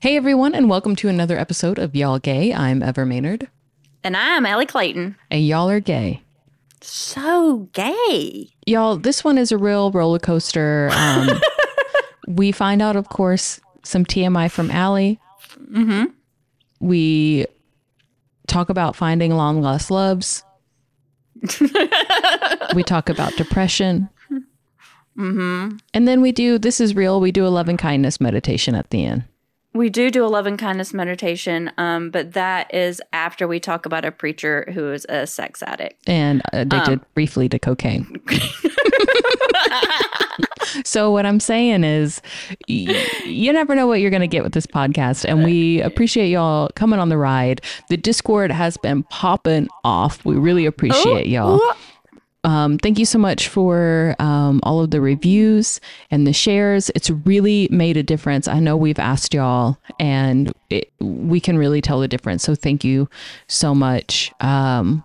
Hey everyone, and welcome to another episode of Y'all Gay. I'm Ever Mainard, And I'm Ali Clayton. and y'all are gay. So gay. Y'all, this one is a real roller coaster. Um, we find out, of course, some TMI from Ali. Mm-hmm. We talk about finding long lost loves. we talk about depression. Mm-hmm. And then we do, this is real, we do a loving kindness meditation at the end. We do do a love and kindness meditation, um, but that is after we talk about a preacher who is a sex addict. and addicted briefly to cocaine. so what I'm saying is y- you never know what you're going to get with this podcast and we appreciate y'all coming on the ride. The Discord has been popping off. We really appreciate y'all. Um, thank you so much for um, all of the reviews and the shares. It's really made a difference. I know we've asked y'all, and it, we can really tell the difference. So thank you so much. Um,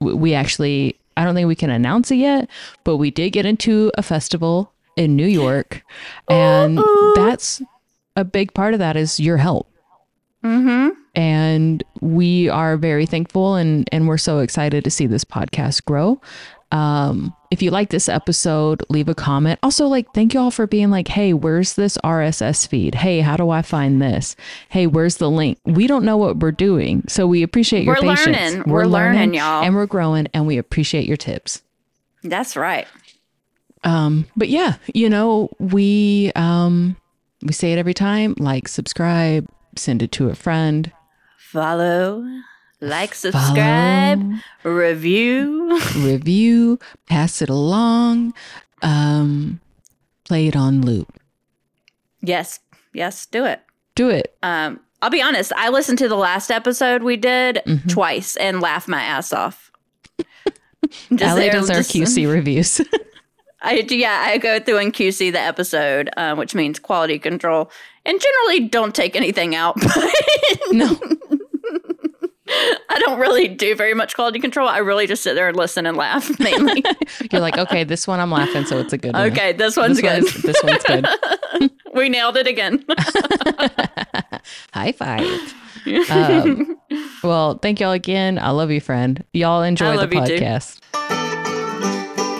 we actually, I don't think we can announce it yet, but we did get into a festival in New York, and that's a big part of that is your help Mm-hmm. and we are very thankful and and we're so excited to see this podcast grow um if you like this episode leave a comment. Also like thank you all for being like hey where's this rss feed? Hey how do i find this? Hey where's the link? We don't know what we're doing. So we appreciate your We're patience. learning. We're learning, y'all. and we're growing and we appreciate your tips. That's right. um but yeah you know we um we say it every time. Like subscribe send it to a friend. Follow, like, subscribe, review. review, pass it along, um, play it on loop. Yes, yes, do it. Do it. Um, I'll be honest. I listened to the last episode we did Mm-hmm. twice and laughed my ass off. Just Ali does our QC reviews. I yeah, I go through and QC the episode, uh, which means quality control, and generally don't take anything out. But no, I don't really do very much quality control. I really just sit there and listen and laugh mainly. you're like, okay, this one I'm laughing, so it's a good one. okay, this one's this good. One's, this one's good. we nailed it again. High five. Um, well, thank y'all again. I love you, friend. Y'all enjoy the love you too. podcast.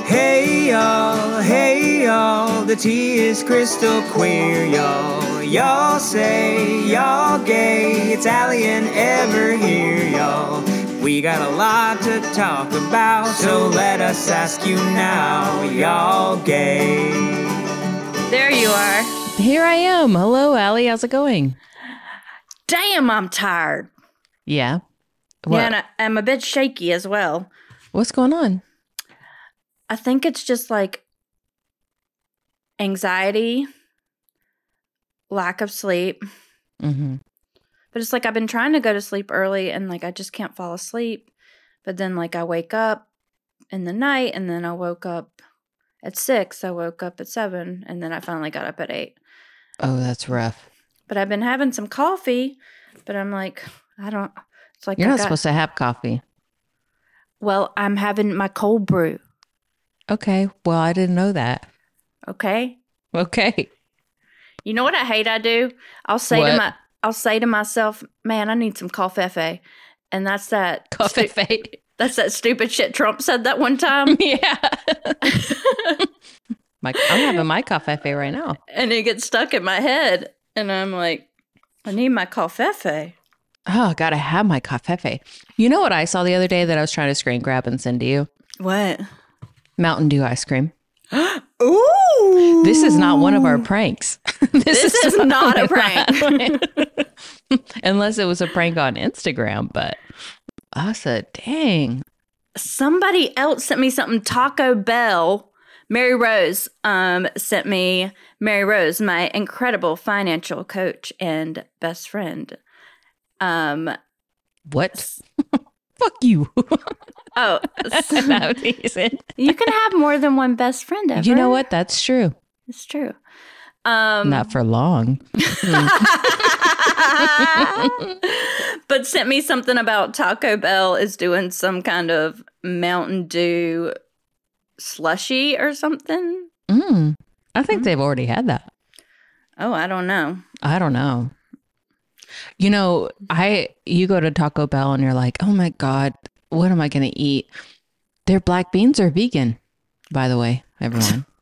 Hey y'all, hey y'all, the tea is crystal clear, y'all. Y'all say y'all gay, it's Ali and Ever here, y'all. We got a lot to talk about, so let us ask you now, y'all gay. there you are. Here I am. Hello, Ali. How's it going? Damn, I'm tired. Yeah. What? Yeah, and I, I'm a bit shaky as well. What's going on? I think it's just like anxiety, lack of sleep. hmm But it's like I've been trying to go to sleep early and like I just can't fall asleep. But then like I wake up in the night and then I woke up at six. I woke up at seven and then I finally got up at eight. Oh, that's rough. But I've been having some coffee, but I'm like, I don't it's like You're I not got- supposed to have coffee. Well, I'm having my cold brew. Okay. Well, I didn't know that. Okay. Okay. You know what I hate I do? I'll say What? to my I'll say to myself, man, I need some coffee. And that's that Coffee stu- that's that stupid shit Trump said that one time. yeah. my, I'm having my coffee right now. and it gets stuck in my head. And I'm like, I need my coffee. Oh, I gotta have my coffee. You know what I saw the other day that I was trying to screen grab and send to you? What? Mountain Dew ice cream. Ooh. This is not one of our pranks. this, This is not a prank. Unless it was a prank on Instagram, but I said, dang. Somebody else sent me something. Taco Bell. Mary Rose um, sent me Mary Rose, my incredible financial coach and best friend. Um, What? Fuck you. oh, No, decent. you can have more than one best friend ever. you know what? That's true. It's true. Um, Not for long. but sent me something about Taco Bell is doing some kind of Mountain Dew slushy or something. Mm. I think they've already had that. Oh, I don't know. I don't know. You know, I you go to Taco Bell and you're like, oh my god, what am I going to eat? Their black beans are vegan, by the way, everyone.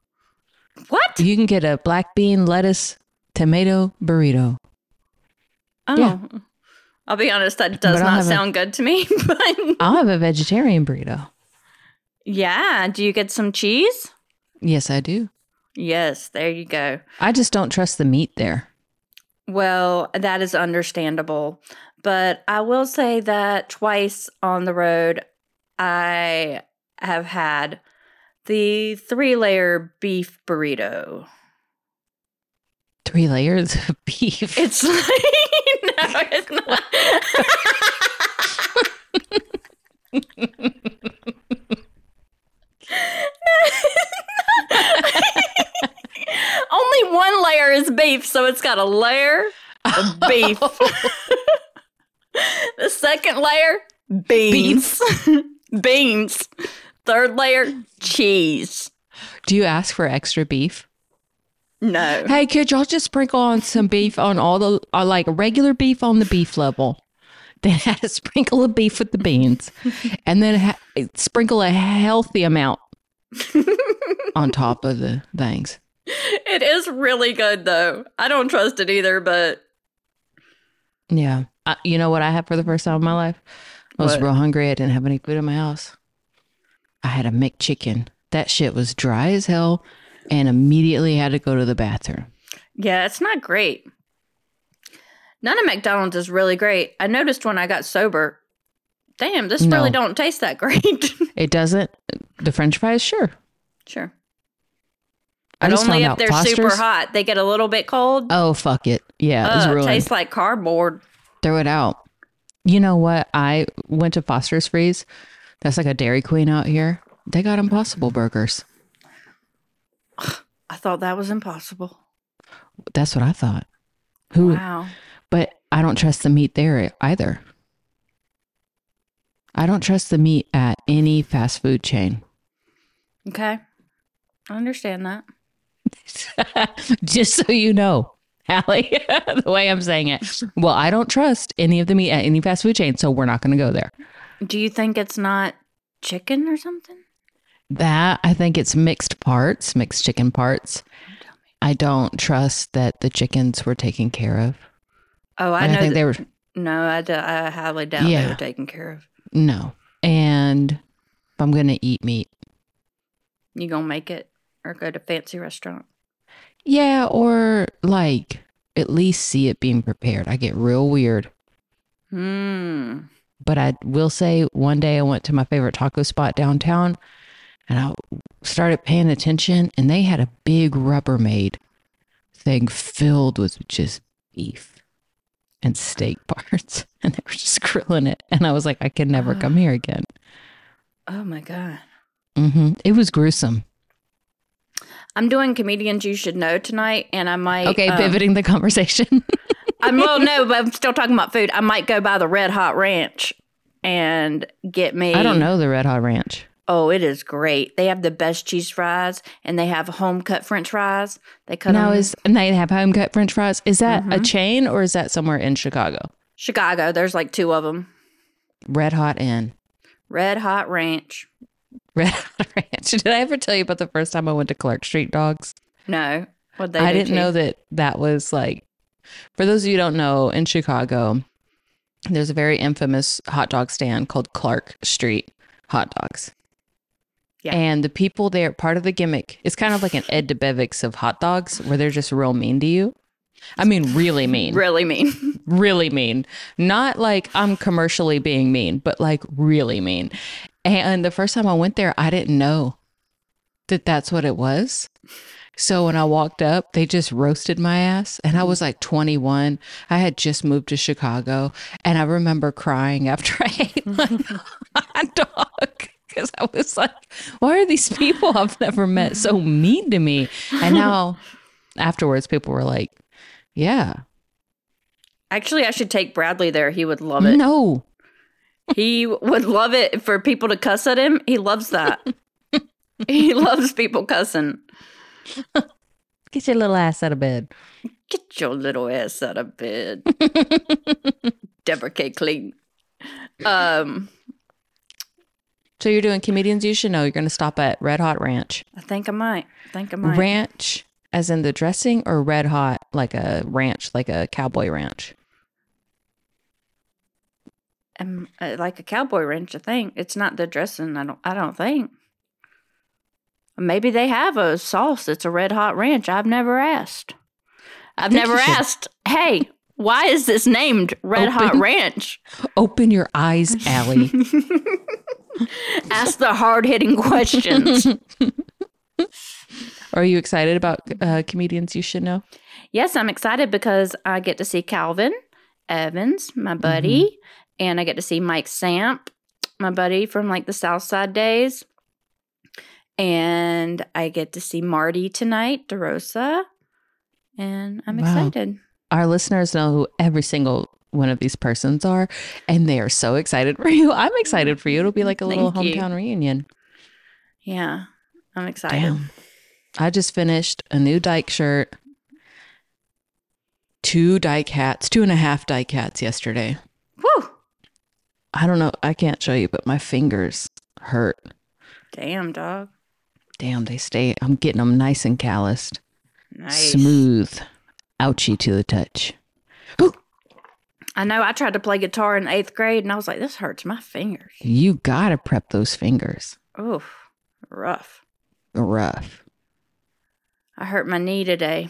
What? you can get a black bean, lettuce, tomato burrito. Oh. Yeah. I'll be honest, that does not have a- sound good to me. But I'll have a vegetarian burrito. yeah, do you get some cheese? Yes, I do. Yes, there you go. I just don't trust the meat there. Well, that is understandable. But I will say that twice on the road, I have had the three layer beef burrito. Three layers of beef. It's like, no, it's not. Only one layer is beef, so it's got a layer of beef. the second layer, beans. beans. Third layer, cheese. Do you ask for extra beef? No. Hey, could y'all just sprinkle on some beef on all the, uh, like regular beef on the beef level? Then add a sprinkle of beef with the beans, and then ha- sprinkle a healthy amount on top of the things. It is really good though. I don't trust it either, but Yeah. You know what I had for the first time in my life? I was What? real hungry. I didn't have any food in my house. I had a McChicken. That shit was dry as hell and immediately had to go to the bathroom. yeah, it's not great. None of McDonald's is really great. I noticed when I got sober. Damn, this No. really don't taste that great. It doesn't. The french fries, sure. sure. I just only if they're super hot. They get a little bit cold. Oh, fuck it. Yeah, it's Ugh, ruined. tastes like cardboard. Throw it out. You know what? I went to Foster's Freeze. That's like a Dairy Queen out here. They got Impossible Burgers. I thought that was impossible. That's what I thought. Who? Wow. But I don't trust the meat there either. I don't trust the meat at any fast food chain. Okay. I understand that. Just so you know, Ali, the way I'm saying it. Well, I don't trust any of the meat at any fast food chain, so we're not going to go there. Do you think it's not chicken or something? That I think it's mixed parts, mixed chicken parts. I don't trust that the chickens were taken care of. Oh, I And know. I think that- they were no, I, d- I highly doubt they were taken care of. no. And if I'm going to eat meat, You gonna make it or go to fancy restaurant? yeah, or like at least see it being prepared. I get real weird. Hmm. But I will say one day I went to my favorite taco spot downtown and I started paying attention and they had a big Rubbermaid thing filled with just beef and steak parts and they were just grilling it. And I was like, I can never come here again. Oh my god. hmm It was gruesome. I'm doing comedians you should know tonight, and I might. Okay, um, pivoting the conversation. I'm well, no, but I'm still talking about food. I might go by the Red Hot Ranch and get me. I don't know the Red Hot Ranch. Oh, it is great. They have the best cheese fries, and they have home cut French fries. They cut Now them is and they have home cut French fries. Is that a Mhm. chain or is that somewhere in Chicago? Chicago. There's like two of them. Red Hot Inn. Red Hot Ranch. Red Hot Ranch. Did I ever tell you about the first time I went to Clark Street Dogs? No, what they I didn't know that that was like, for those of you who don't know, in Chicago, there's a very infamous hot dog stand called Clark Street Hot Dogs. Yeah. And the people there, part of the gimmick, it's kind of like an Ed Debevic's of hot dogs where they're just real mean to you. I mean, really mean. Really mean. really mean. Not like I'm commercially being mean, but like really mean. And the first time I went there, I didn't know that that's what it was. So when I walked up, they just roasted my ass. And I was like 21. I had just moved to Chicago. And I remember crying after I ate my hot dog. Because I was like, why are these people I've never met so mean to me? And now afterwards, people were like, yeah, Actually, I should take Bradley there. He would love it. no, He would love it for people to cuss at him. He loves that. he loves people cussing. Get your little ass out of bed. Get your little ass out of bed. Deborah K. Clean. Um, So you're doing comedians you should know. You're going to stop at Red Hot Ranch. I think I might. I think I might. Ranch as in the dressing or red hot like a ranch, like a cowboy ranch? Um, like a cowboy ranch. I think it's not the dressing. I don't. I don't think. Maybe they have a sauce that's a red hot ranch. I've never asked. I've never asked. Hey, why is this named Red Hot Ranch? Open your eyes, Ali. Ask the hard hitting questions. Are you excited about uh, comedians you should know? yes, I'm excited because I get to see Calvin Evans, my buddy, and I get to see Mike Samp, my buddy from like the South Side days. And I get to see Marty tonight, DeRosa. And I'm Wow. excited. Our listeners know who every single one of these persons are, and they are so excited for you. I'm excited for you. It'll be like a little Thank you. hometown reunion. Yeah, I'm excited. Damn. I just finished a new dyke shirt, two dyke hats, two and a half dyke hats yesterday. Woo! I don't know. I can't show you, but my fingers hurt. Damn, dog. Damn, they stay. I'm getting them nice and calloused, Nice. smooth, ouchy to the touch. I know. I tried to play guitar in eighth grade, and I was like, "This hurts my fingers." You gotta prep those fingers. Oof, rough. Rough. I hurt my knee today.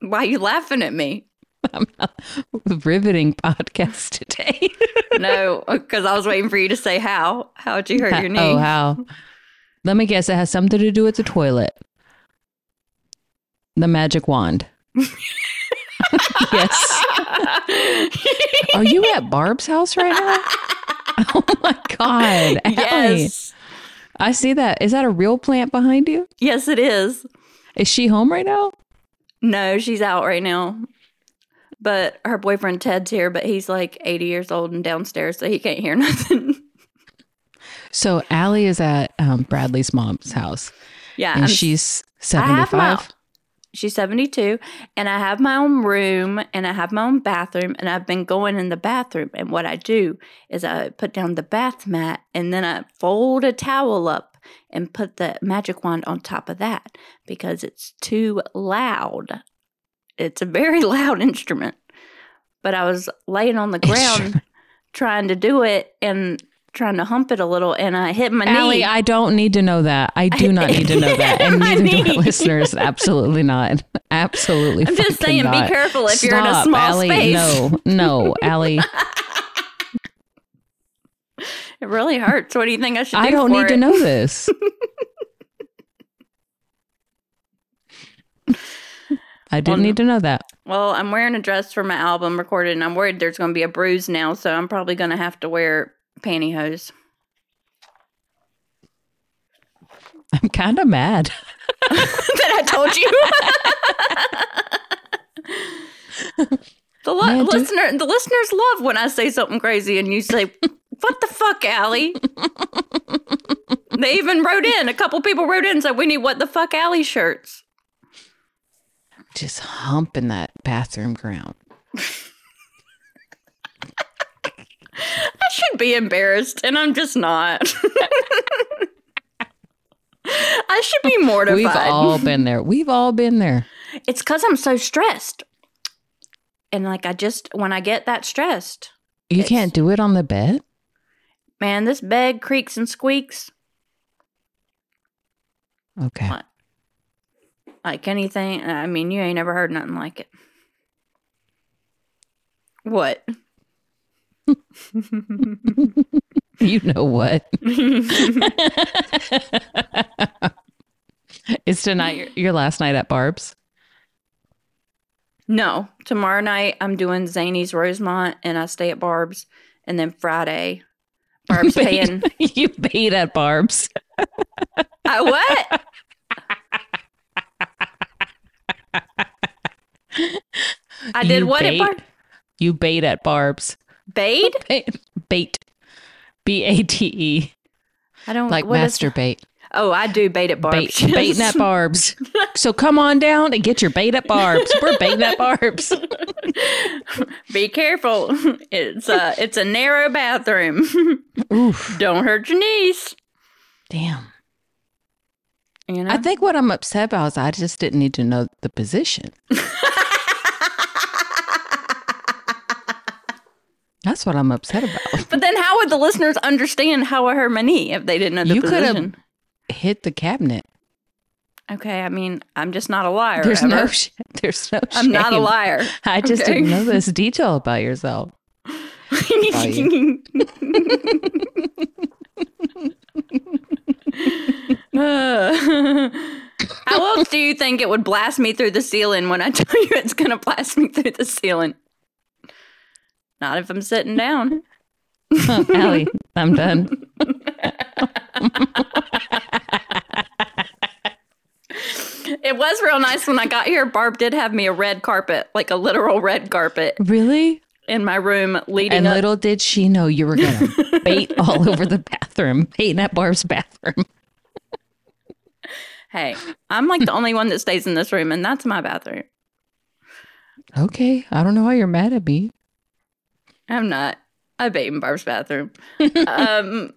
Why are you laughing at me? Riveting podcast today. No, because I was waiting for you to say how. How'd you hurt your knee? Oh, how? Let me guess. It has something to do with the toilet. The magic wand. yes. Are you at Barb's house right now? Oh my God. Ali. yes. I see that. Is that a real plant behind you? Yes, it is. Is she home right now? No, she's out right now. But her boyfriend Ted's here, but he's like 80 years old and downstairs, so he can't hear nothing. So Ali is at um, Bradley's mom's house yeah, and I'm- she's I have my- 75. she's 72 and i have my own room and i have my own bathroom and i've been going in the bathroom and what i do is i put down the bath mat and then i fold a towel up and put the magic wand on top of that because it's too loud it's a very loud instrument but i was laying on the ground trying to do it and trying to hump it a little and i hit my Ali, knee I don't need to know that. I do not need to know that. And neither do knee. our listeners. Absolutely not. Absolutely i'm just saying not. be careful if you're in a small Ali. space No, no, Ali. It really hurts. What do you think I should do? I don't need to know this. I didn't Well, need to know that. Well, I'm wearing a dress for my album recorded, and I'm worried there's going to be a bruise now, so I'm probably going to have to wear pantyhose. I'm kind of mad. that I told you. the Man, do- listener, the listeners love when I say something crazy, and you say, "What the fuck, Ali?" they even wrote in. A couple people wrote in and said, "We need what the fuck, Ali shirts." Just humping that bathroom ground. I should be embarrassed, and I'm just not. I should be mortified. We've all been there. We've all been there. It's because I'm so stressed. And like, I just, when I get that stressed, You can't do it on the bed? man, this bed creaks and squeaks Okay. Like anything. I mean, you ain't ever heard nothing like it. What? You know what? Is tonight your, your last night at Barb's? no, tomorrow night I'm doing Zanies Rosemont and I stay at Barb's. And then Friday, Barb's paying. you paid at Barb's. I what? I did You what at bait? Barb? You bait at Barb's. Bait. Bait. B A T E. I don't Like what is- masturbate. Oh, I do bait at Bait, barbs. baiting at barbs. So come on down and get your bait at barbs. We're baiting at barbs. Be careful. It's a it's a narrow bathroom. Oof. Don't hurt your knees. Damn. You know. I think what I'm upset about is I just didn't need to know the position. That's what I'm upset about. but then, how would the listeners understand how my knee if they didn't know the You could have hit the cabinet. Okay, I mean, I'm just not a liar. There's no, ever. sh- there's no. I'm not a liar. I just okay? didn't know this detail about yourself. Uh, How else do you think it would blast me through the ceiling when I tell you it's going to blast me through the ceiling? Not if I'm sitting down. Oh, Ali, I'm done. It was real nice when I got here. Barb did have me a red carpet, like a literal red carpet Really? in my room leading And up. little did she know you were going to bait all over the bathroom, baiting at Barb's bathroom. Hey, I'm like the only one that stays in this room, and that's my bathroom. Okay. I don't know why you're mad at me. I'm not. I bait in Barb's bathroom. um,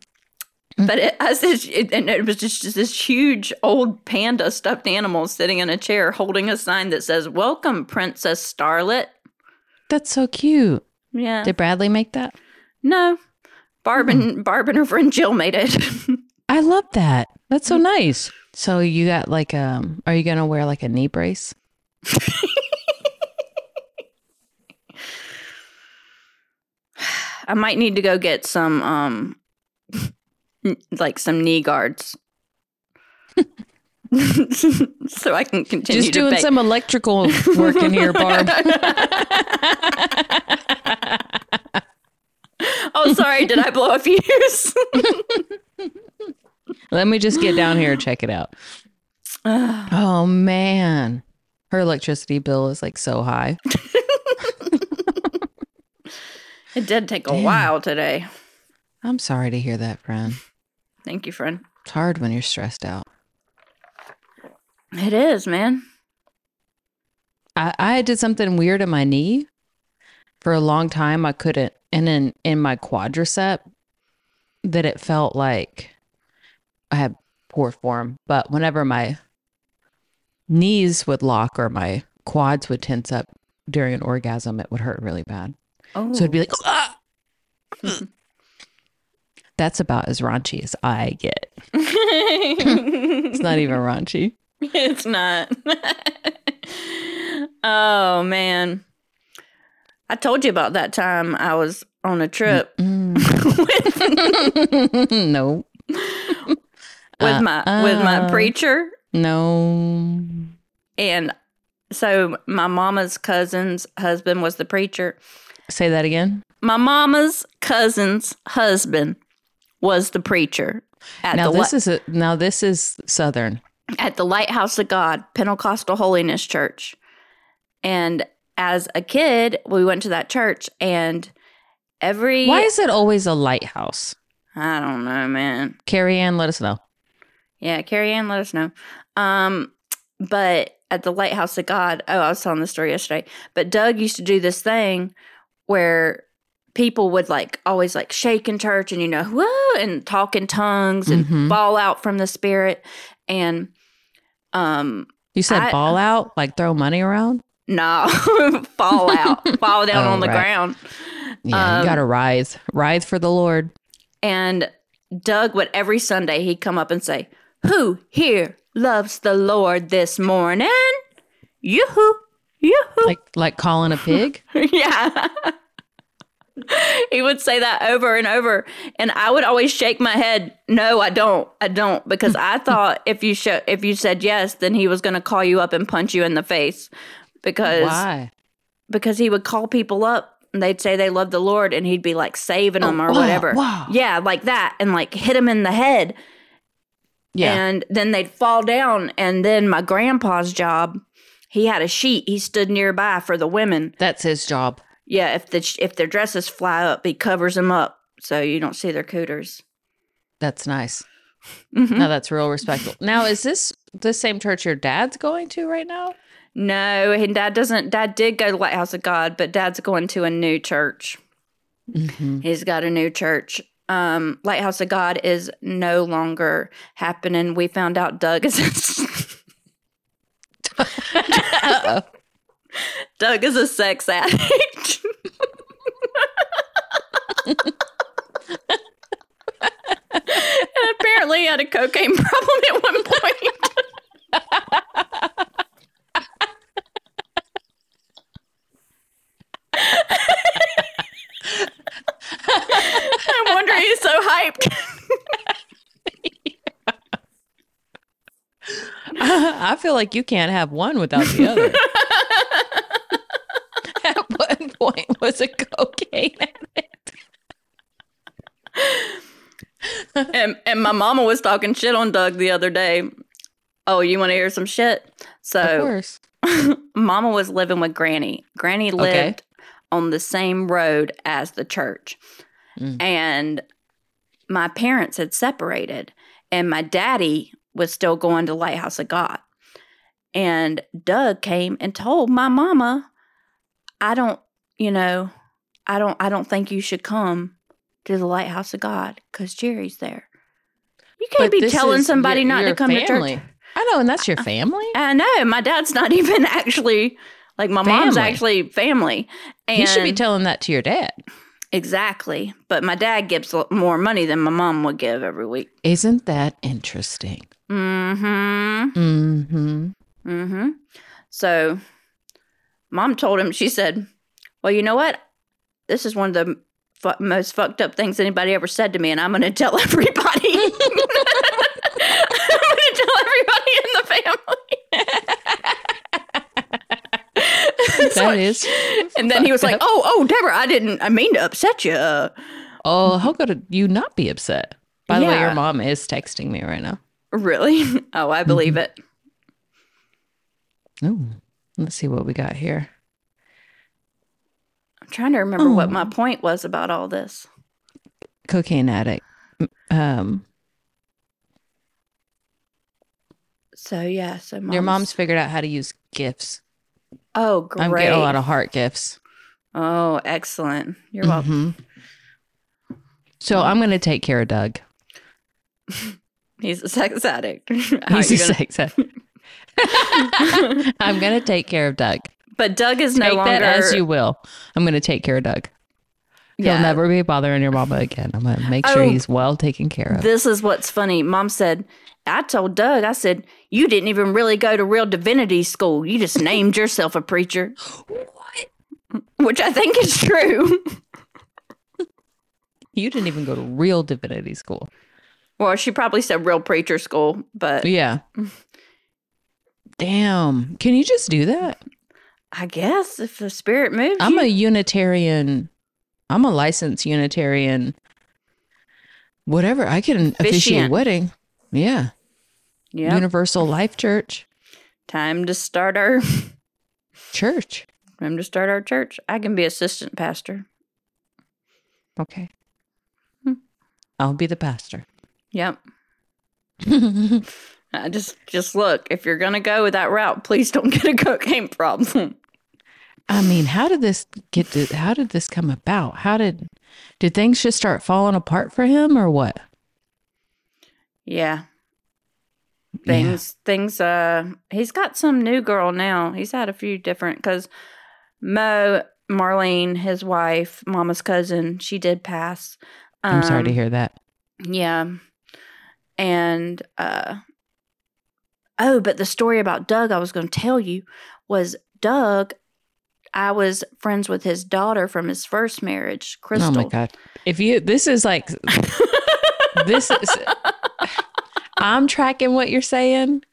but it, I said, it, and it was just, just this huge old panda stuffed animal sitting in a chair holding a sign that says, Welcome, Princess Starlet. That's so cute. Yeah. Did Bradley make that? no. Barb and, Barb and her friend Jill made it. I love that. That's so nice. So you got like um are you gonna wear like a knee brace? I might need to go get some, um, like some knee guards. so I can continue Just to doing bake. some electrical work in here, Barb. oh, sorry. Did I blow a fuse? Let me just get down here and check it out. Oh man. Her electricity bill is like so high. it did take a Damn. while today. I'm sorry to hear that, friend. Thank you, friend. It's hard when you're stressed out. It is, man. I, I did something weird in my knee for a long time. I couldn't, and then in my quadricep, that it felt like I had poor form. But whenever my knees would lock or my quads would tense up during an orgasm, it would hurt really bad. Oh, So it'd be like, ah! That's about as raunchy as I get. It's not even raunchy. it's not. oh man, I told you about that time I was on a trip no. With my with my Uh-uh. preacher, No. and so my mama's cousin's husband was the preacher. Say that again. My mama's cousin's husband was the preacher at now the this li- is a now this is southern. at the Lighthouse of God Pentecostal Holiness Church. And as a kid, we went to that church and every Why is it always a lighthouse? I don't know, man. Carrie Ann, let us know. Yeah, Carrie Ann, let us know. Um, but at the Lighthouse of God, oh, I was telling the story yesterday. But Doug used to do this thing where people would like always like shake in church and you know, whoa, and talk in tongues and Mhm. fall out from the spirit. And um You said I- ball out, like throw money around? No, fall out, fall down Oh, on the right. ground. Yeah, Um, you gotta rise. Rise for the Lord. And Doug would every Sunday he'd come up and say, "Who here loves the Lord this morning?" Yoo-hoo, yoo-hoo. Like like calling a pig. yeah. he would say that over and over, and I would always shake my head. No, I don't. I don't because I thought if you show if you said yes, then he was going to call you up and punch you in the face because Why? because he would call people up and they'd say they love the Lord and he'd be like saving them oh, or oh, whatever. wow. Yeah, like that and like hit them in the head. Yeah. And then they'd fall down. And then my grandpa's job, he had a sheet. He stood nearby for the women. That's his job. Yeah, if the if their dresses fly up, he covers them up so you don't see their cooters. That's nice. Mhm. No, that's real respectful. Now, is this the same church your dad's going to right now? No, and dad doesn't. Dad did go to Lighthouse of God, but dad's going to a new church. Mm-hmm. He's got a new church. Um, Lighthouse of God is no longer happening. We found out Doug is Uh-oh. Doug is a sex addict. and apparently had a cocaine problem at one point. I wonder he's so hyped. I feel like you can't have one without the other. At one point was a cocaine addict. and and my mama was talking shit on Doug the other day. Oh, you want to hear some shit? Of So, course. mama was living with Granny. Granny lived on the same road as the church. Mm. And my parents had separated, and my daddy was still going to Lighthouse of God. And Doug came and told my mama, I don't, you know, I don't I don't think you should come to the Lighthouse of God because Jerry's there. You can't But be telling somebody your- not to come family. to church. I know, and that's your family. I know. My dad's not even actually like my mom's actually family. And you should be telling that to your dad. Exactly. But my dad gives more money than my mom would give every week. Isn't that interesting? Mm-hmm. Mm-hmm. Mm-hmm. So mom told him, she said, Well, you know what? This is one of the fu- most fucked up things anybody ever said to me, and I'm going to tell everybody. I'm going to tell everybody in the So- That is. and then he was like, "Oh, oh, Deborah, I didn't. I mean to upset you. Oh, how could you not be upset? By the way, your mom is texting me right now. really? Oh, I believe it. Oh, let's see what we got here. I'm trying to remember what Oh. my point was about all this. Cocaine addict. Um, So yeah, so mom's, your mom's figured out how to use gifts. Oh, great. I'm getting a lot of heart gifts. oh, excellent. You're welcome. Mhm. So I'm going to take care of Doug. He's a sex addict. He's a gonna- sex addict. I'm going to take care of Doug. But Doug is no Take longer. that as you will. I'm going to take care of Doug. Yeah. He'll never be bothering your mama again. I'm going to make sure Oh. he's well taken care of. This is what's funny. Mom said, I told Doug, I said, you didn't even really go to real divinity school. You just named yourself a preacher. what? Which I think is true. You didn't even go to real divinity school. Well, she probably said real preacher school, but Yeah. Damn. Can you just do that? I guess if the spirit moves I'm you. a Unitarian. I'm a licensed Unitarian. Whatever. I can officiate Officiant. wedding. Yeah. Yep. Universal Life Church. time to start our Church. time to start our church. I can be assistant pastor. Okay. Hmm. I'll be the pastor. Yep. Just just look, if you're gonna go with that route, please don't get a cocaine problem. I mean, how did this get to, how did this come about? How did did things just start falling apart for him or what? Yeah. Things things uh he's got some new girl now. He's had a few different cuz Mo Marlene, his wife, mama's cousin, she did pass. I'm sorry to Um, hear that. Yeah. And uh oh, but the story about Doug I was going to tell you was Doug I was friends with his daughter from his first marriage, Crystal. Oh my god. If you this is like this is I'm tracking what you're saying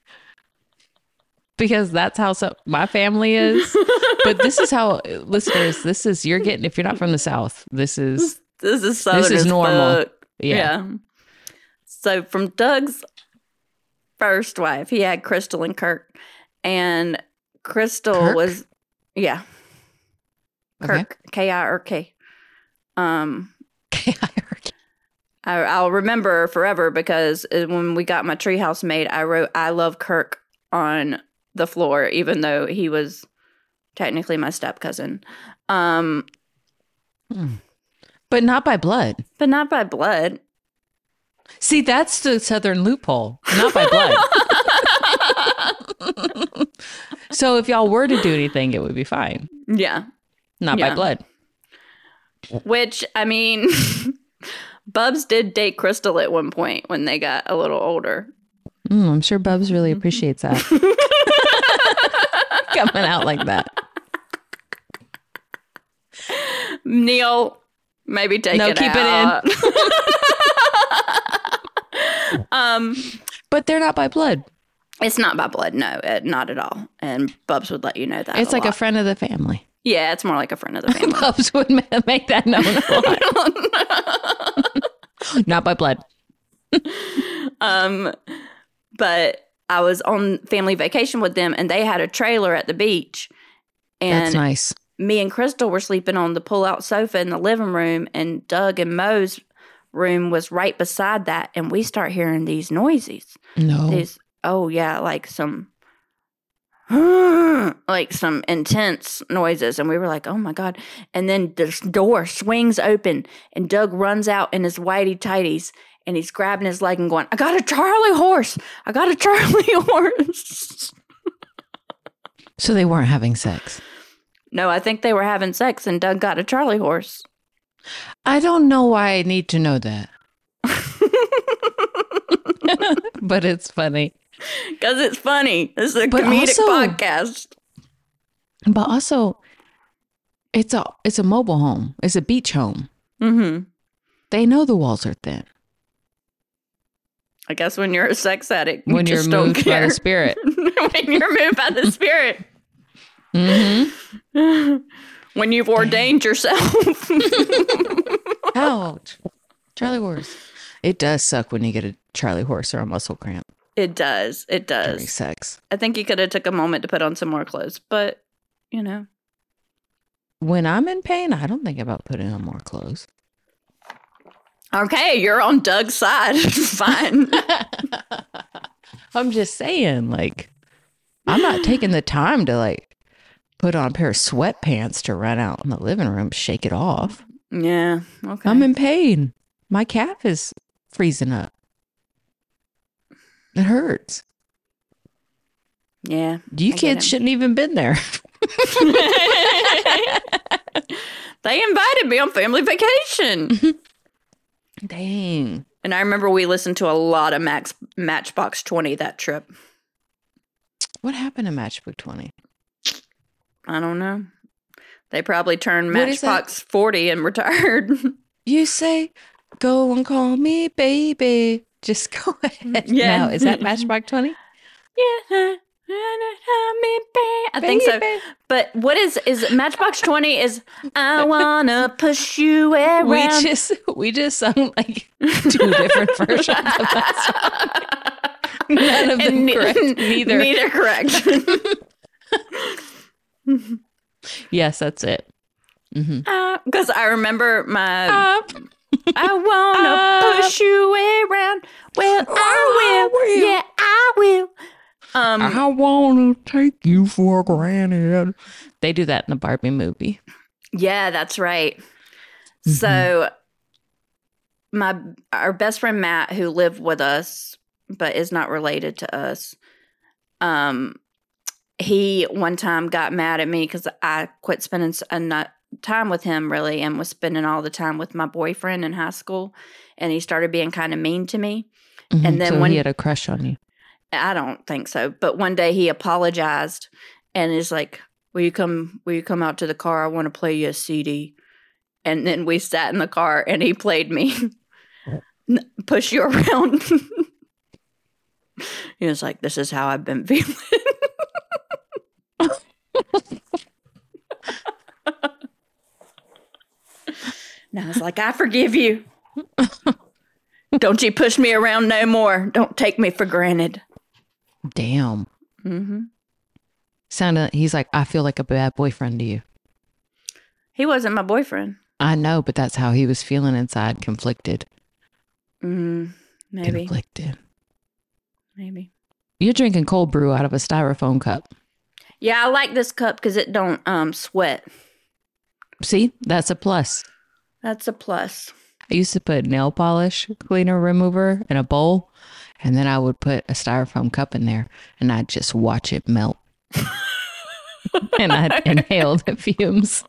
because that's how so, my family is. But this is how listeners, this is you're getting if you're not from the south, this is this is southern is normal. fuck. yeah. So from Doug's first wife, he had Crystal and Kirk. And Crystal Kirk? was yeah. Kirk, K I R K. Um I, I'll remember forever because uh, when we got my treehouse made, I wrote "I love Kirk" on the floor, even though he was technically my step cousin, um, But not by blood. but not by blood. See, that's the southern loophole. Not by blood. so if y'all were to do anything, it would be fine. Yeah, Not Yeah. by blood. which I mean, Bubs did date Crystal at one point when they got a little older. Mm, I'm sure Bubs really appreciates that. Coming out like that. Neil, maybe take it. No, it keep it in. um, But they're not by blood. it's not by blood, no, uh, not at all. And Bubs would let you know that. It's like a friend of the family. yeah, it's more like a friend of the family. Bubs would make that known a lot. Not by blood. um, but I was on family vacation with them, and they had a trailer at the beach, And That's nice. me and Crystal were sleeping on the pull-out sofa in the living room, and Doug and Mo's room was right beside that, and we start hearing these noises. No. These, oh yeah, like some. like some intense noises and we were like oh my god and then this door swings open and doug runs out in his whitey tighties and he's grabbing his leg and going i got a charlie horse i got a charlie horse So they weren't having sex. no i think they were having sex and doug got a charlie horse I don't know why I need to know that. but it's funny. because it's funny this is a But comedic also- podcast But also it's a it's a mobile home. It's a beach home. mm-hmm They know the walls are thin. i guess when you're a sex addict you When you're moved by the spirit. when you're moved by the spirit hmm when you've ordained yourself. Ouch. Charlie horse. It does suck when you get a Charlie horse or a muscle cramp it does. It during does. sex. I think you could have took a moment to put on some more clothes, but you know. When I'm in pain, I don't think about putting on more clothes. Okay, you're on Doug's side. Fine. I'm just saying, like, I'm not taking the time to like put on a pair of sweatpants to run out in the living room, shake it off. yeah. Okay. I'm in pain. My calf is freezing up. It hurts. yeah. You I kids shouldn't even been there. They invited me on family vacation. Dang. and I remember we listened to a lot of Max Matchbox 20 that trip. What happened to Matchbox 20? I don't know. They probably turned What is that? Matchbox 40 and retired. You say, go and call me baby. Just go mm, ahead. Yeah. Now, is that Matchbox 20? Yeah. I think so. But what is is Matchbox Twenty? Is I wanna push you around? We just we just sung like two different versions of that song. None of them ne- correct. Neither. Neither correct. Yes, that's it. Mm-hmm. Uh, because I remember my Up. I wanna Uh, push you around. Well, I I will. will. Yeah, I will. Um. I want to take you for granted. They do that in the Barbie movie. Yeah, that's right. Mm-hmm. So my our best friend Matt, who lived with us but is not related to us, um, he one time got mad at me because I quit spending time with him really and was spending all the time with my boyfriend in high school, and he started being kind of mean to me. Mhm, then so when- he had a crush on you. I don't think so. But one day he apologized and is like, "Will you come? Will you come out to the car? I want to play you a CD." And then we sat in the car and he played me, push you around. he was like, "This is how I've been feeling." And I was like, "I forgive you." Don't you push me around no more. Don't take me for granted. Damn. Mm-hmm. Sounded. He's like, I feel like a bad boyfriend to you. He wasn't my boyfriend. I know, but that's how he was feeling inside, conflicted. Mm, maybe. Conflicted. Maybe. You're drinking cold brew out of a styrofoam cup. Yeah, I like this cup because it don't um sweat. See, that's a plus. That's a plus. I used to put nail polish cleaner remover in a bowl, and then I would put a styrofoam cup in there, and I'd just watch it melt. and I'd inhale the fumes.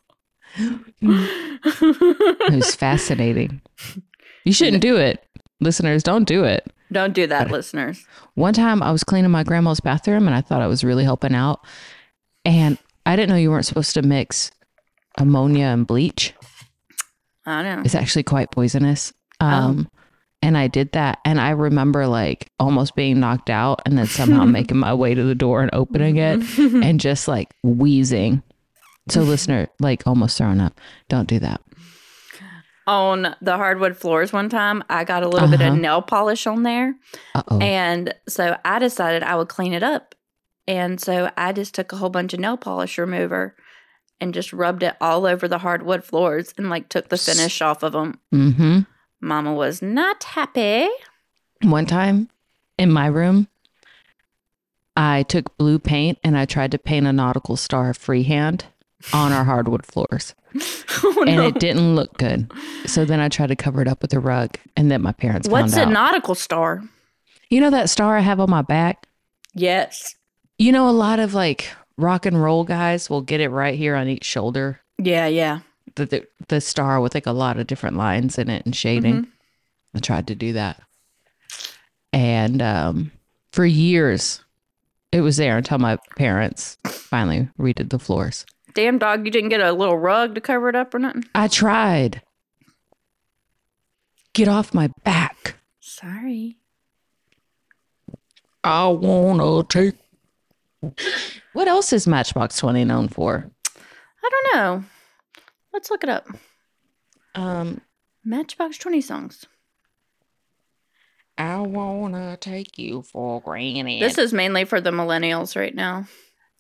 It was fascinating. You shouldn't do it. Listeners, don't do it. Don't do that, listeners. One time I was cleaning my grandma's bathroom and I thought I was really helping out. And I didn't know you weren't supposed to mix ammonia and bleach. I don't know. It's actually quite poisonous. Um, And I did that. And I remember like almost being knocked out and then somehow making my way to the door and opening it and just like wheezing. So, listener, like almost throwing up. Don't do that. On the hardwood floors one time, I got a little bit Uh-huh. of nail polish on there. Uh oh. And so I decided I would clean it up. And so I just took a whole bunch of nail polish remover and just rubbed it all over the hardwood floors and like took the finish off of them. Mm-hmm. Mama was not happy. One time in my room, I took blue paint and I tried to paint a nautical star freehand on our hardwood floors. oh, And no. it didn't look good. So then I tried to cover it up with a rug and then my parents What's a out. nautical star? you know that star I have on my back? Yes. You know, a lot of like rock and roll guys will get it right here on each shoulder. Yeah, yeah. The, the, the star with like a lot of different lines in it and shading. Mhm. I tried to do that. And um, for years, it was there until my parents finally redid the floors. Damn dog, you didn't get a little rug to cover it up or nothing? I tried. Get off my back. Sorry. I wanna take. What else is Matchbox 20 known for? I don't know. Let's look it up. Um, Matchbox 20 songs. I wanna take you for granted. This is mainly for the millennials right now.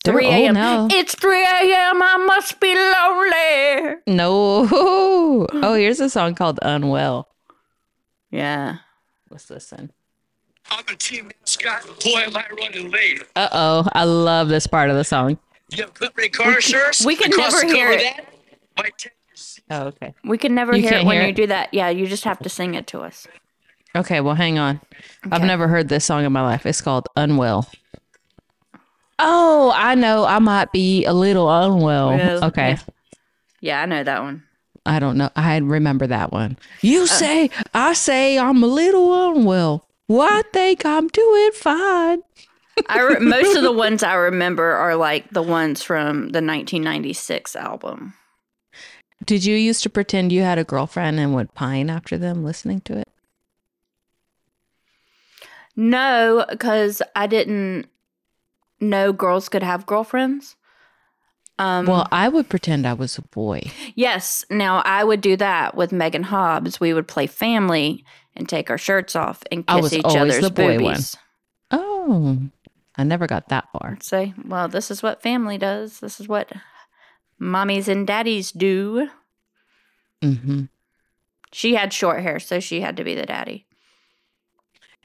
They're 3 a.m. now. It's 3 a.m. I must be lonely. no. Oh, here's a song called Unwell. Yeah. Let's listen. I'm a team mascot. Boy, am I running late. Uh oh, I love this part of the song. You have company car insurance? we can never hear it. that might take your seat. Oh, okay. We can never You hear it can't when hear you it? do that. Yeah, you just have to sing it to us. Okay, well, hang on. I've never heard this song in my life. It's called Unwell. Oh, I know. I might be a little unwell. Yeah, Okay. yeah. Yeah, I know that one. I don't know. I remember that one. You Uh. say, I say I'm a little unwell. Well, I think I'm doing fine. I re- most of the ones I remember are like the ones from the 1996 album. Did you used to pretend you had a girlfriend and would pine after them listening to it? No, because I didn't know girls could have girlfriends. Um, Well, I would pretend I was a boy. yes. Now I would do that with Megan Hobbs. We would play family and take our shirts off and I kiss was each other's the boy one. boobies. Oh, I never got that far. Say, well, this is what family does. This is what mommies and daddies do. Mm-hmm. She had short hair, so she had to be the daddy.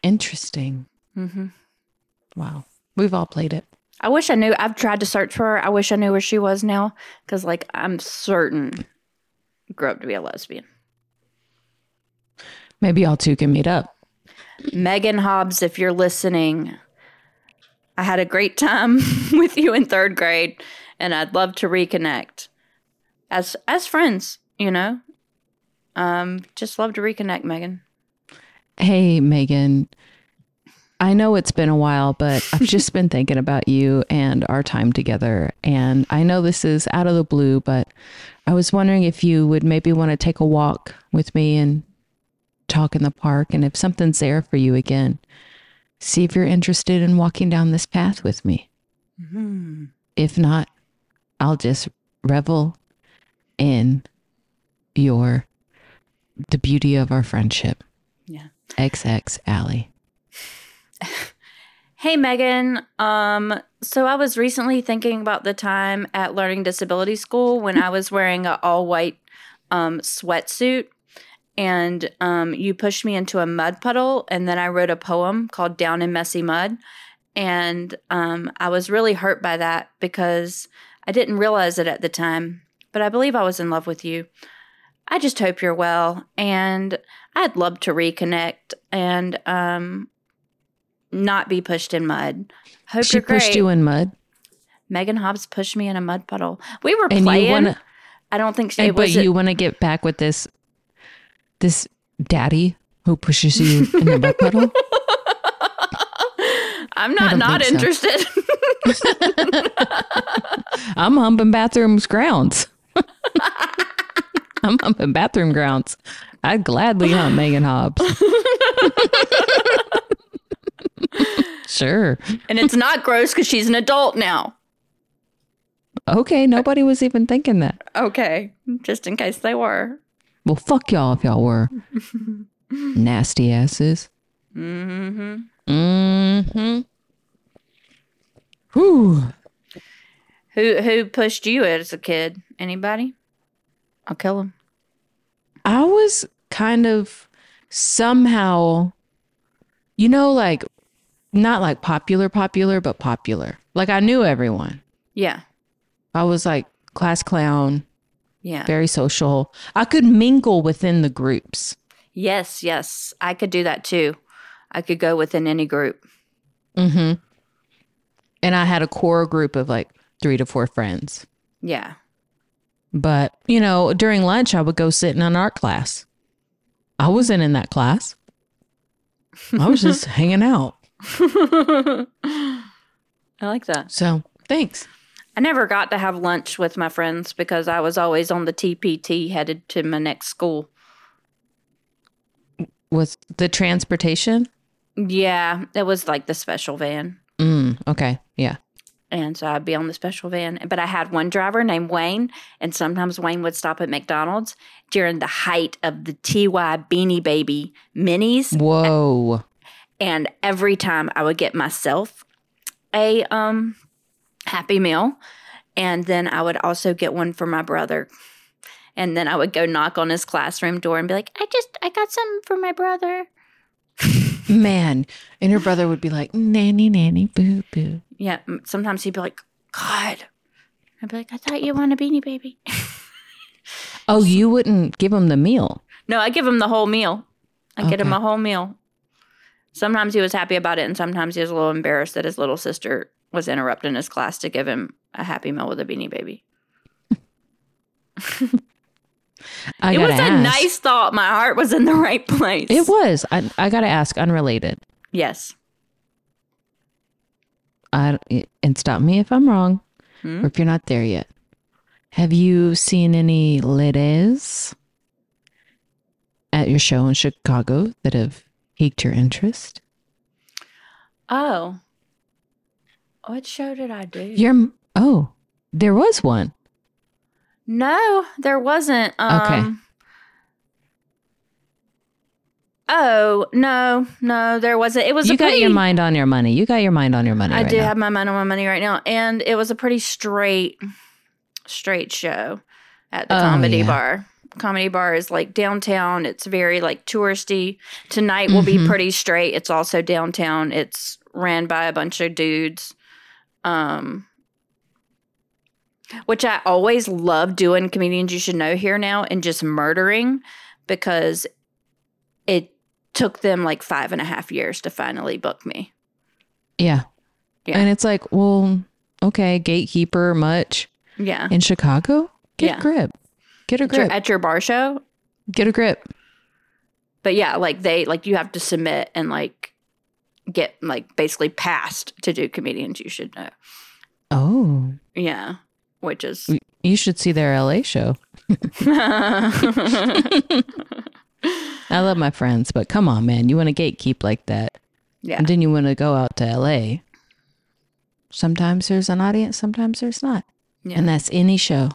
Interesting. Mm-hmm. Wow. We've all played it. I wish I knew. I've tried to search for her. I wish I knew where she was now, because like I'm certain grew up to be a lesbian. Maybe y'all two can meet up. Megan Hobbs, if you're listening, I had a great time with you in third grade, and I'd love to reconnect as as friends. You know, um, just love to reconnect, Megan. Hey, Megan. I know it's been a while, but I've just been thinking about you and our time together. And I know this is out of the blue, but I was wondering if you would maybe want to take a walk with me and talk in the park. And if something's there for you again, see if you're interested in walking down this path with me. If not, I'll just revel in your the beauty of our friendship. Yeah. XX Ali. Hey Megan, um so I was recently thinking about the time at learning disability school when I was wearing an all white um sweatsuit and um, you pushed me into a mud puddle, and then I wrote a poem called "Down in Messy Mud," and um, I was really hurt by that because I didn't realize it at the time, but I believe I was in love with you. I just hope you're well, and I'd love to reconnect and um, not be pushed in mud. Hope she you're great. pushed you in mud, Megan Hobbs pushed me in a mud puddle. We were and playing. you want to, I don't think she, but was. you want to get back with this, this daddy who pushes you in the mud puddle. I'm not not so. interested. I'm humping bathrooms grounds. I'm humping bathroom grounds. I'd gladly hump Megan Hobbs. sure. and it's not gross because she's an adult now. Okay. Nobody was even thinking that. Okay, just in case they were. Well, fuck y'all if y'all were nasty asses. hmm Mm-hmm. Whew. Who who pushed you as a kid? Anybody? I'll kill him. I was kind of somehow, you know, like not like popular, popular, but popular. Like I knew everyone. Yeah, I was like class clown, yeah. very social. I could mingle within the groups. Yes, yes. I could do that too. I could go within any group. Mm-hmm. And I had a core group of like three to four friends. Yeah. But, you know, during lunch, I would go sit in an art class. I wasn't in that class. I was just hanging out. I like that. So thanks. I never got to have lunch with my friends because I was always on the TPT headed to my next school. Was the transportation? Yeah, it was like the special van. Mm, okay. Yeah. And so I'd be on the special van. But I had one driver named Wayne, and sometimes Wayne would stop at McDonald's during the height of the TY Beanie Baby minis. Whoa. And every time I would get myself a um happy meal. And then I would also get one for my brother. And then I would go knock on his classroom door and be like, I just I got some for my brother. Man. And your brother would be like, nanny, nanny, boo, boo. Yeah. Sometimes he'd be like, God. I'd be like, I thought you wanted a beanie baby. Oh, you wouldn't give him the meal. No, I give him the whole meal. I get him a whole meal. Sometimes he was happy about it, and sometimes he was a little embarrassed that his little sister was interrupting his class to give him a happy meal with a beanie baby. It was a nice thought. My heart was in the right place. It was. I, I got to ask, unrelated. Yes. I, and stop me if I'm wrong Hmm? or if you're not there yet. Have you seen any ladies at your show in Chicago that have piqued your interest? Oh. What show did I do? Your oh, there was one. no, there wasn't. Um, Okay. Oh no, no, there wasn't. It was. You got pretty, your mind on your money. You got your mind on your money. I right do now. have my mind on my money right now, and it was a pretty straight, straight show at the Oh, comedy yeah. bar. Comedy bar is like downtown. It's very like touristy. Tonight will be Mhm. pretty straight. It's also downtown. It's ran by a bunch of dudes. Um which I always love doing comedians you should know here now and just murdering because it took them like five and a half years to finally book me. Yeah. Yeah. And it's like, well, okay, gatekeeper much Yeah. in Chicago. Get Yeah. a grip. Get a grip. at your bar show. Get a grip. But yeah, like they like you have to submit and like get like basically passed to do comedians you should know. Oh, Yeah. Which is you should see their LA show. I love my friends, but come on, man. You want to gatekeep like that. Yeah. And then you want to go out to LA. Sometimes there's an audience, sometimes there's not. Yeah. And that's any show.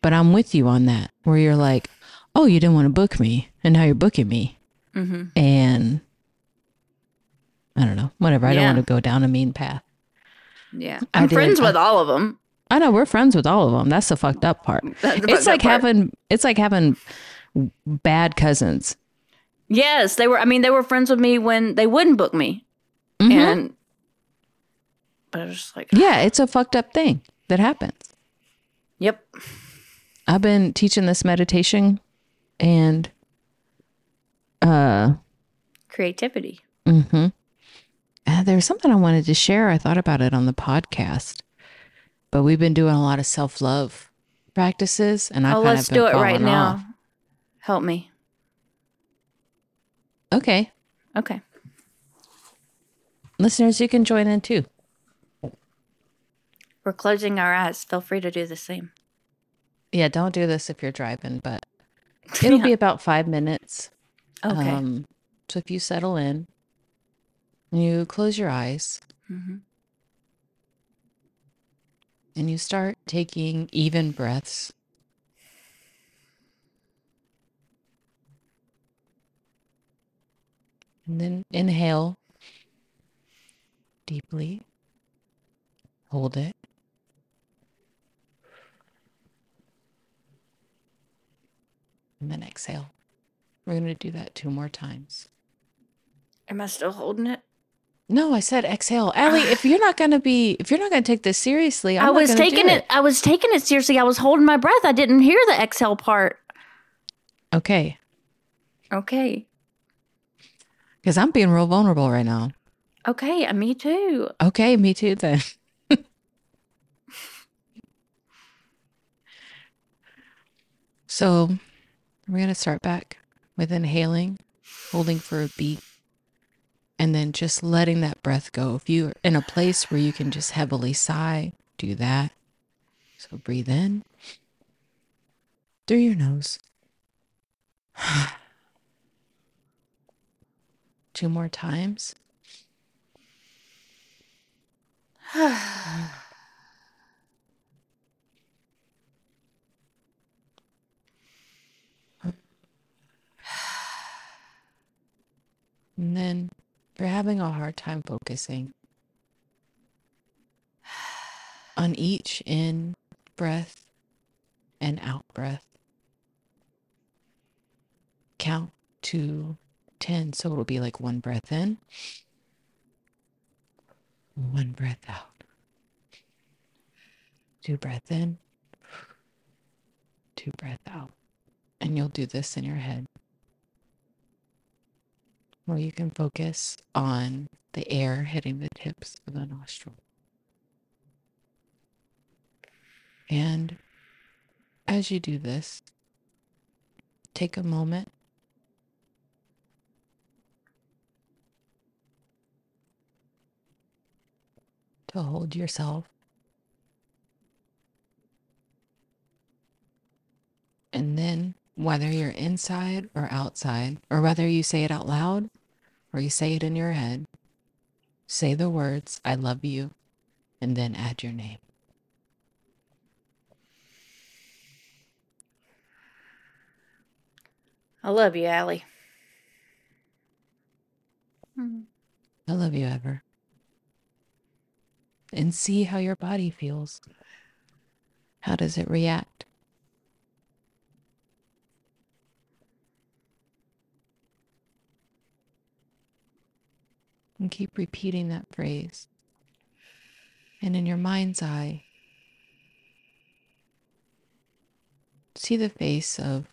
But I'm with you on that, where you're like, oh, you didn't want to book me, and now you're booking me. hmm And I don't know, whatever. I don't want to go down a mean path. Yeah. I'm friends with all of them. I know we're friends with all of them. That's the fucked up part. It's like having it's like having bad cousins. Yes, they were. I mean, they were friends with me when they wouldn't book me, Mhm. and but I was just like, Yeah, it's a fucked up thing that happens. yep. I've been teaching this meditation and uh Creativity. hmm Uh, there was something I wanted to share. I thought about it on the podcast, but we've been doing a lot of self love practices, and I oh, kind let's of been do it right now. off. Help me. Okay, Okay. listeners, you can join in too. We're closing our eyes. Feel free to do the same. Yeah, don't do this if you're driving, but it'll be about five minutes. Okay. Um, so if you settle in, you close your eyes, hmm and you start taking even breaths. And then inhale deeply, hold it. And then exhale. We're going to do that two more times. Am I still holding it? No, I said exhale. Ali, if you're not going to be, if you're not going to take this seriously, I'm i was gonna taking it. I was taking it seriously. I was holding my breath. I didn't hear the exhale part. Okay. Okay. Because I'm being real vulnerable right now. Okay. Me too. Okay, me too then. so we're going to start back with inhaling, holding for a beat, and then just letting that breath go. If you're in a place where you can just heavily sigh, do that. So breathe in through your nose. Two more times. And then you're having a hard time focusing on each in breath and out breath, count to 10. So it'll be like one breath in, one breath out. Two breath in, two breath out. And you'll do this in your head. Or you can focus on the air hitting the tips of the nostril. And as you do this, take a moment to hold yourself And then, whether you're inside or outside, or whether you say it out loud or you say it in your head, say the words, I love you, and then add your name. I love you, Ali. Mm-hmm. I love you Ever. And see how your body feels. How does it react? And keep repeating that phrase. And in your mind's eye, see the face of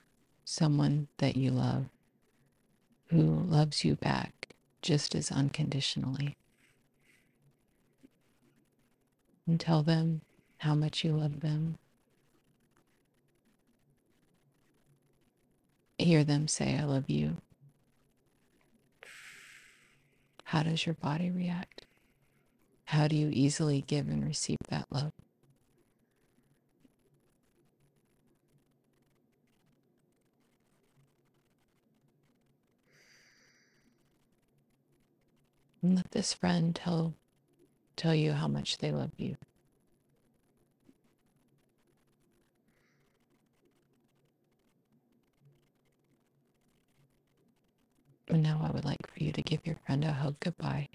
someone that you love who loves you back just as unconditionally. And tell them how much you love them. Hear them say, I love you. How does your body react? How do you easily give and receive that love? And let this friend tell tell you how much they love you. And now I would like for you to give your friend a hug goodbye.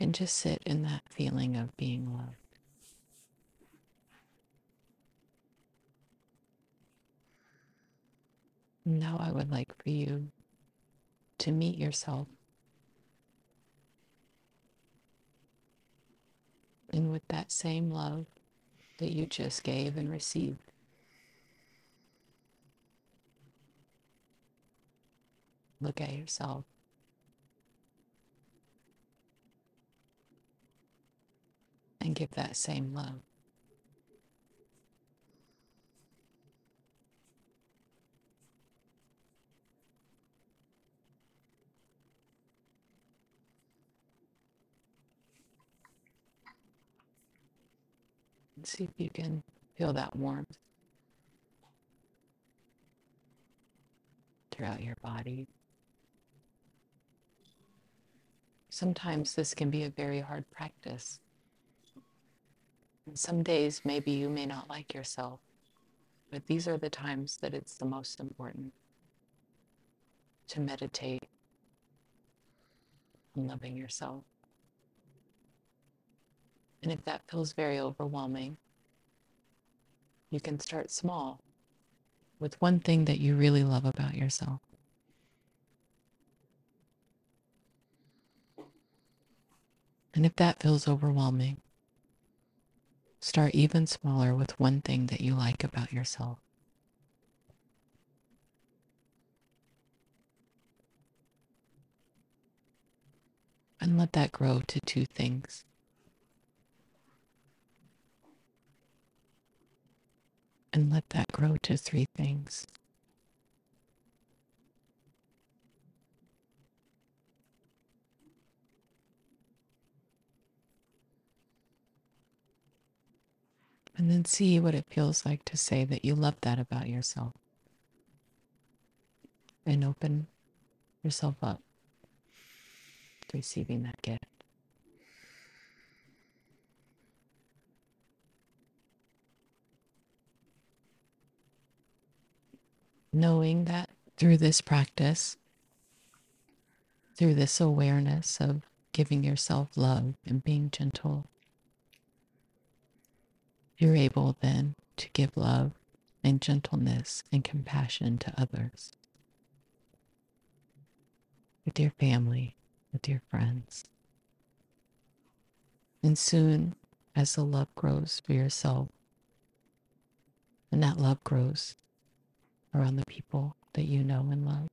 And just sit in that feeling of being loved. Now I would like for you to meet yourself. And with that same love that you just gave and received, look at yourself. And give that same love. And see if you can feel that warmth throughout your body. Sometimes this can be a very hard practice. And some days maybe you may not like yourself, but these are the times that it's the most important to meditate on loving yourself. And if that feels very overwhelming, you can start small with one thing that you really love about yourself. And if that feels overwhelming, start even smaller with one thing that you like about yourself. And let that grow to two things. And let that grow to three things. And then see what it feels like to say that you love that about yourself. And open yourself up to receiving that gift. Knowing that through this practice, through this awareness of giving yourself love and being gentle, you're able then to give love and gentleness and compassion to others. With your family, with your friends. And soon, as the love grows for yourself, and that love grows around the people that you know and love,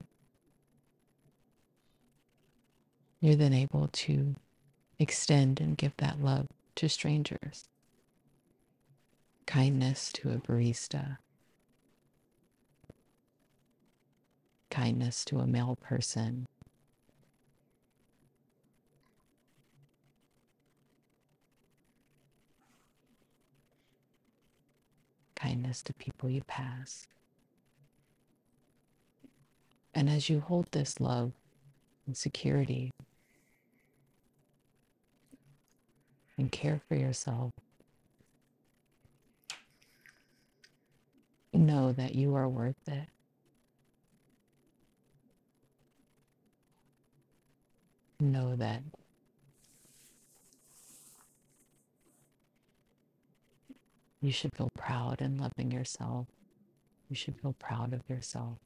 you're then able to extend and give that love to strangers kindness to a barista, kindness to a male person, kindness to people you pass. And as you hold this love and security and care for yourself, know that you are worth it. Know that you should feel proud in loving yourself. You should feel proud of yourself.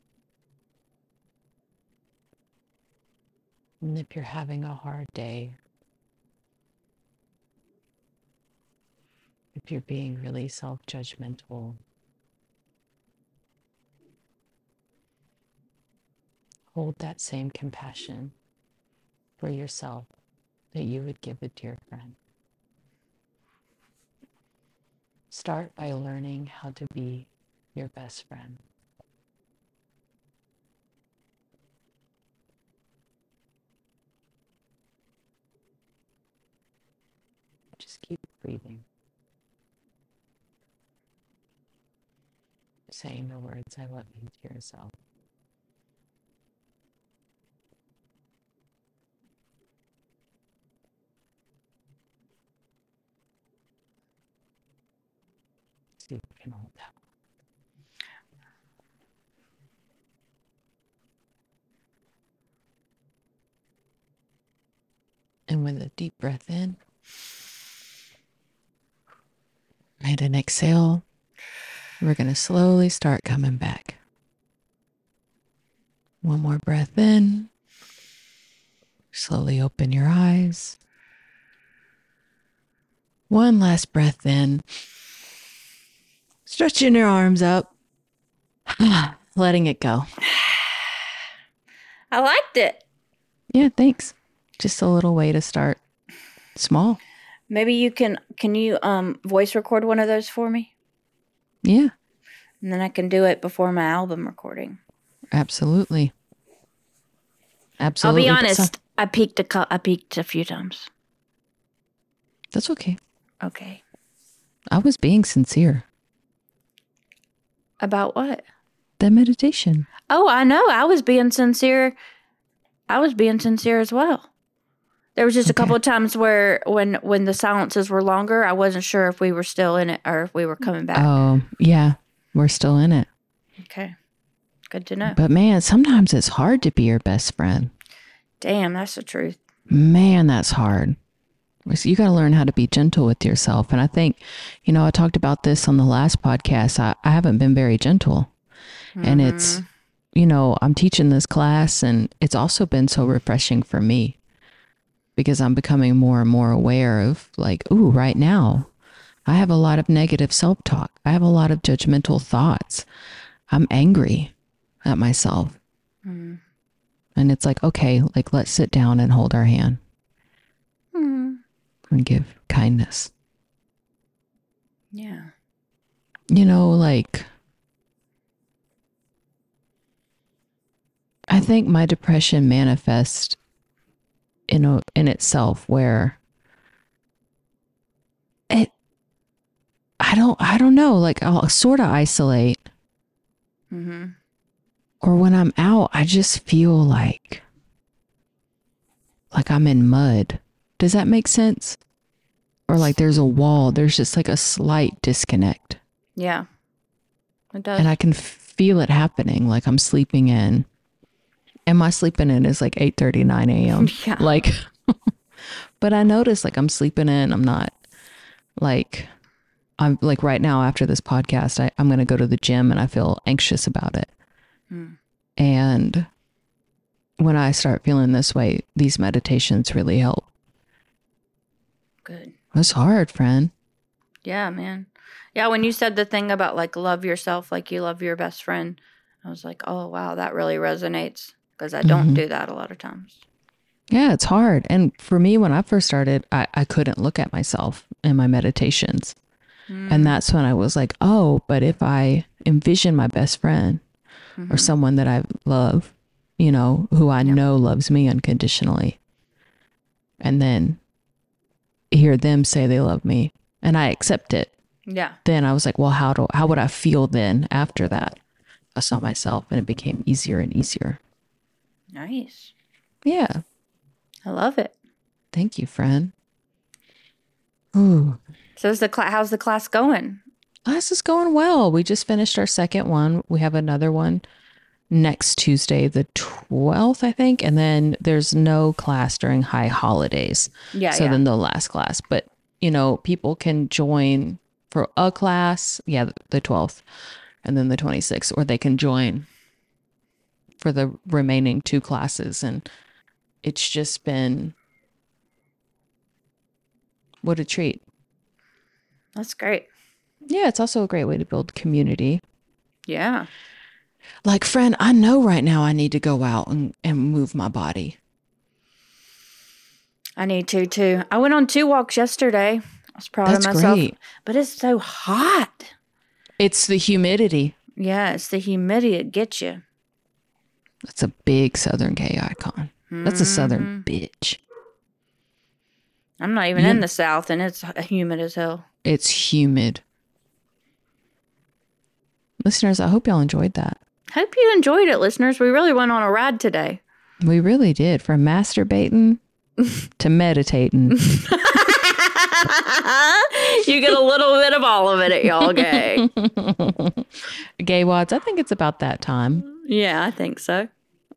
And if you're having a hard day, if you're being really self judgmental, hold that same compassion for yourself that you would give a dear friend. Start by learning how to be your best friend. Just keep breathing. Saying the words I love you to yourself. And with a deep breath in, and an exhale, we're going to slowly start coming back. One more breath in. Slowly open your eyes. One last breath in. Stretching your arms up. Letting it go. I liked it. Yeah, thanks. Just a little way to start. Small. Maybe you can can you um voice record one of those for me? Yeah, And then I can do it before my album recording. absolutely. Absolutely. I'll be some- honest. I peaked a cou- I peaked a few times. that's okay. Okay. I was being sincere. About what? The meditation. Oh, I know. I was being sincere. I was being sincere as well. There was just a couple of times where when when the silences were longer, I wasn't sure if we were still in it or if we were coming back. Oh, yeah. We're still in it. Okay. Good to know. But man, sometimes it's hard to be your best friend. Damn, that's the truth. Man, that's hard. So You got to learn how to be gentle with yourself. And I think, you know, I talked about this on the last podcast. I, I haven't been very gentle. And it's, you know, I'm teaching this class and it's also been so refreshing for me because I'm becoming more and more aware of like, ooh, right now, I have a lot of negative self talk. I have a lot of judgmental thoughts. I'm angry at myself. Mm. And it's like, okay, like let's sit down and hold our hand. And give kindness. Yeah. You know, like I think my depression manifests in a, in itself where it I don't I don't know, like I'll sort of isolate Mm-hmm. or when I'm out, I just feel like like I'm in mud. Does that make sense? Or like there's a wall, there's just like a slight disconnect. Yeah. It does. And I can feel it happening like I'm sleeping in. And my sleeping in is like 8 9 a.m. Yeah. Like but I notice like I'm sleeping in, I'm not like I'm like right now after this podcast, I, I'm gonna go to the gym and I feel anxious about it. Mm. And when I start feeling this way, these meditations really help. Good. It's hard, friend. Yeah, man. Yeah, when you said the thing about like love yourself like you love your best friend, I was like, oh, wow, that really resonates because I don't Mhm. do that a lot of times. Yeah, it's hard. And for me, when I first started, I, I couldn't look at myself in my meditations. And that's when I was like, oh, but if I envision my best friend or someone that I love, you know, who I know loves me unconditionally, and then hear them say they love me and I accept it, Yeah. then I was like, well, how do how would I feel then after that? I saw myself and it became easier and easier. Nice. Yeah. I love it. Thank you, friend. Ooh. So is the cla- how's the class going? Class is going well. We just finished our second one. We have another one next Tuesday, the 12th, I think. And then there's no class during high holidays. Yeah, so yeah. then the last class. But, you know, people can join for a class. Yeah, the 12th and then the 26th, or they can join for the remaining two classes. And it's just been what a treat. That's great. Yeah, it's also a great way to build community. Yeah. Like, friend, I know right now I need to go out and, and move my body. I need to too. I went on two walks yesterday. I was proud That's of myself. great. But it's so hot. It's the humidity. Yeah, it's the humidity that gets you. That's a big Southern gay icon. That's a Southern mm-hmm. bitch. I'm not even Yeah. in the South and it's humid as hell. It's humid. Listeners, I hope y'all enjoyed that. Hope you enjoyed it, listeners. We really went on a ride today. We really did. From masturbating to meditating. you get a little bit of all of it at y'all gay. gay wads, I think it's about that time. yeah, I think so.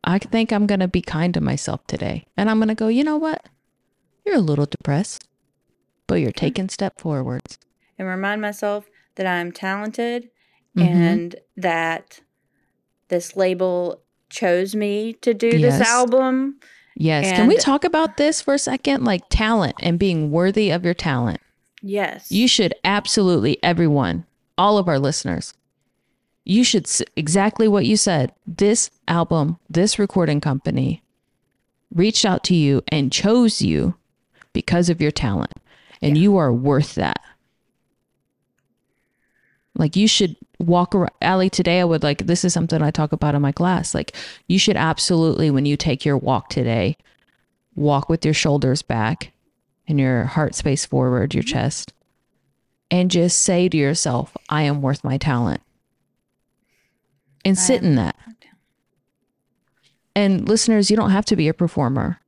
I think I'm going to be kind to myself today. And I'm going to go, you know what? You're a little depressed, but you're taking step forwards. And remind myself that I'm talented Mhm. and that this label chose me to do Yes. this album. Yes. Can we talk about this for a second? Like talent and being worthy of your talent. Yes. You should absolutely, everyone, all of our listeners, you should exactly what you said. This album, this recording company reached out to you and chose you because of your talent, and you are worth that. Like you should walk around. Ali, today I would like, this is something I talk about in my class. Like you should absolutely, when you take your walk today, walk with your shoulders back and your heart space forward, your chest, and just say to yourself, I am worth my talent. And sit in that. And listeners, you don't have to be a performer.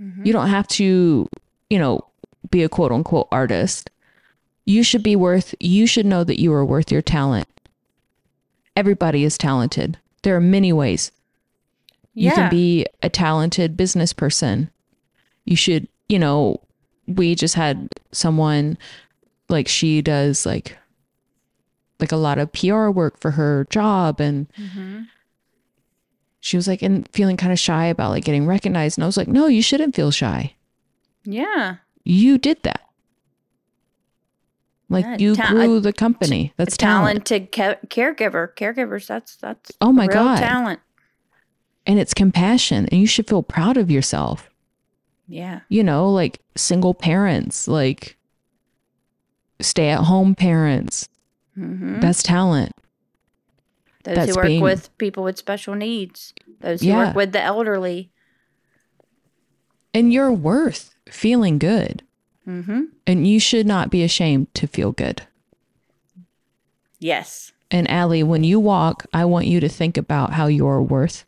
Mm-hmm. You don't have to, you know, be a quote unquote artist. You should be worth, you should know that you are worth your talent. Everybody is talented. There are many ways you can be a talented business person. You should, you know, we just had someone like she does like like a lot of PR work for her job and mm-hmm. she was like and feeling kind of shy about like getting recognized and I was like, "No, you shouldn't feel shy. yeah. You did that. Like Yeah, you ta- grew the company. That's talent. talented ca- caregiver. Caregivers. That's that's Oh my real God. talent. And it's compassion and you should feel proud of yourself. Yeah. you know, like single parents, like stay at home parents. hmm That's talent. Those That's who work being- with people with special needs. Those who Yeah. work with the elderly. And you're worth feeling good. Hmm And you should not be ashamed to feel good. Yes. And Ali, when you walk, I want you to think about how you're worth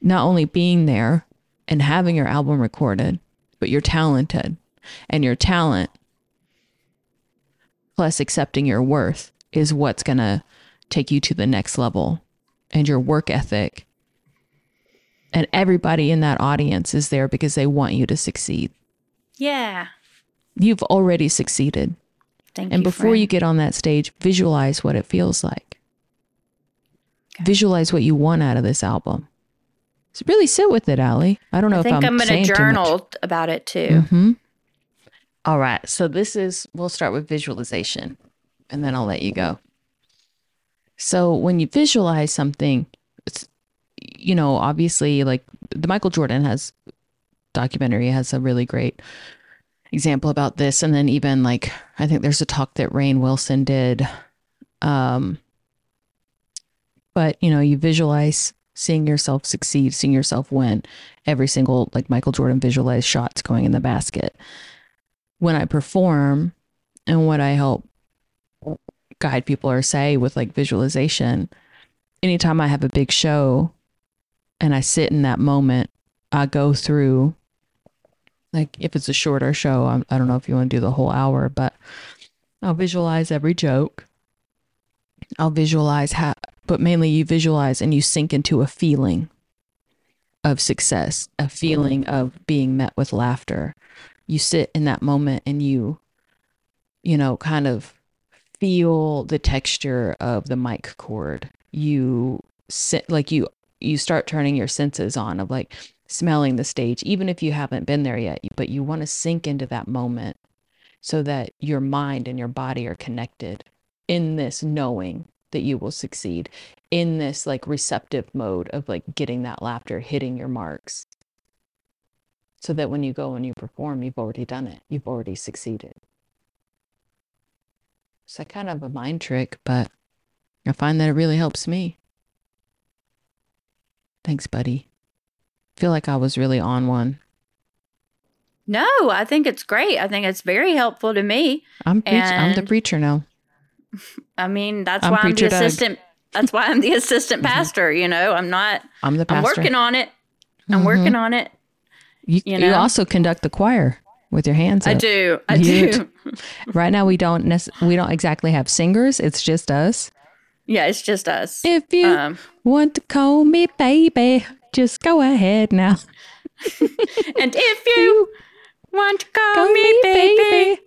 not only being there and having your album recorded, but you're talented. And your talent plus accepting your worth is what's going to take you to the next level. And your work ethic. And everybody in that audience is there because they want you to succeed. Yeah. You've already succeeded. Thank And you. before you get on that stage, visualize what it feels like. Visualize what you want out of this album. So really sit with it, Ali. I don't know I if I'm, I'm, going saying to journal about it too. hmm All right. So this is, we'll start with visualization and then I'll let you go. So when you visualize something, it's, you know, obviously like the Michael Jordan has documentary has a really great example about this. And then even like, I think there's a talk that Rainn Wilson did. Um, but you know, you visualize seeing yourself succeed, seeing yourself win every single like Michael Jordan visualized shots going in the basket. When I perform and what I help guide people or say with like visualization, anytime I have a big show and I sit in that moment, I go through like if it's a shorter show, I'm, I don't know if you want to do the whole hour, but I'll visualize every joke. I'll visualize how, but mainly you visualize and you sink into a feeling of success, a feeling of being met with laughter. You sit in that moment and you, you know, kind of feel the texture of the mic cord. You sit like you you start turning your senses on of like smelling the stage, even if you haven't been there yet, but you want to sink into that moment so that your mind and your body are connected in this knowing that you will succeed in this like receptive mode of like getting that laughter, hitting your marks. So that when you go and you perform, you've already done it. You've already succeeded. It's like kind of a mind trick, but I find that it really helps me. Thanks, buddy. Feel like I was really on one. No, I think it's great. I think it's very helpful to me. I'm preach- I'm the preacher now. I mean, that's I'm why I'm the Preacher Doug. assistant. That's why I'm the assistant pastor. You know, I'm not. I'm the pastor. I'm working on it. I'm Mhm. working on it. You, you you, also conduct the choir with your hands I do. I You do. Right now we don't nec- we don't exactly have singers. It's just us. Yeah, it's just us. If you Um, want to call me baby, just go ahead now. and if you want to call Call me me baby, baby.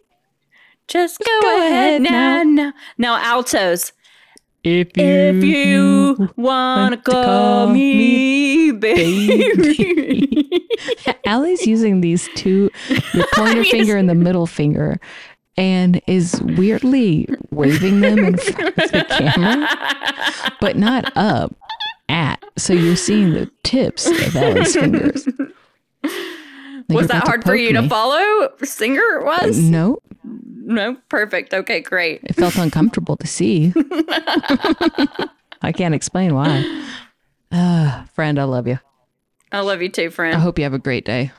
just go, go ahead, ahead now. now. now. Altos. If you, If you wanna want to call call me baby. Ali's using these two, the pointer finger and the middle finger, and is weirdly waving them in front of the camera, but not up, at. So you're seeing the tips of Ali's fingers. Like was that hard for you to follow? Singer was? No, No, perfect. Okay, great. it felt uncomfortable to see. I can't explain why. Uh, friend, I love you. I love you too, friend. I hope you have a great day.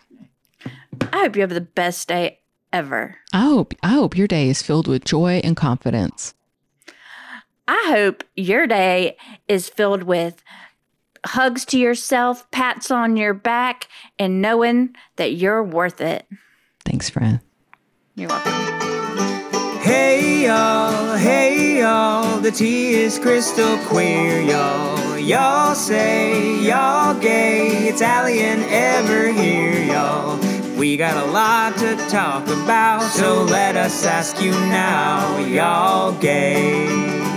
I hope you have the best day ever. I hope I hope your day is filled with joy and confidence. I hope your day is filled with hugs to yourself, pats on your back, and knowing that you're worth it. Thanks, friend. You're welcome. Hey y'all, hey y'all, the tea is crystal clear, y'all. Y'all say y'all gay, it's Ali and Ever here, y'all. We got a lot to talk about, so let us ask you now, y'all gay.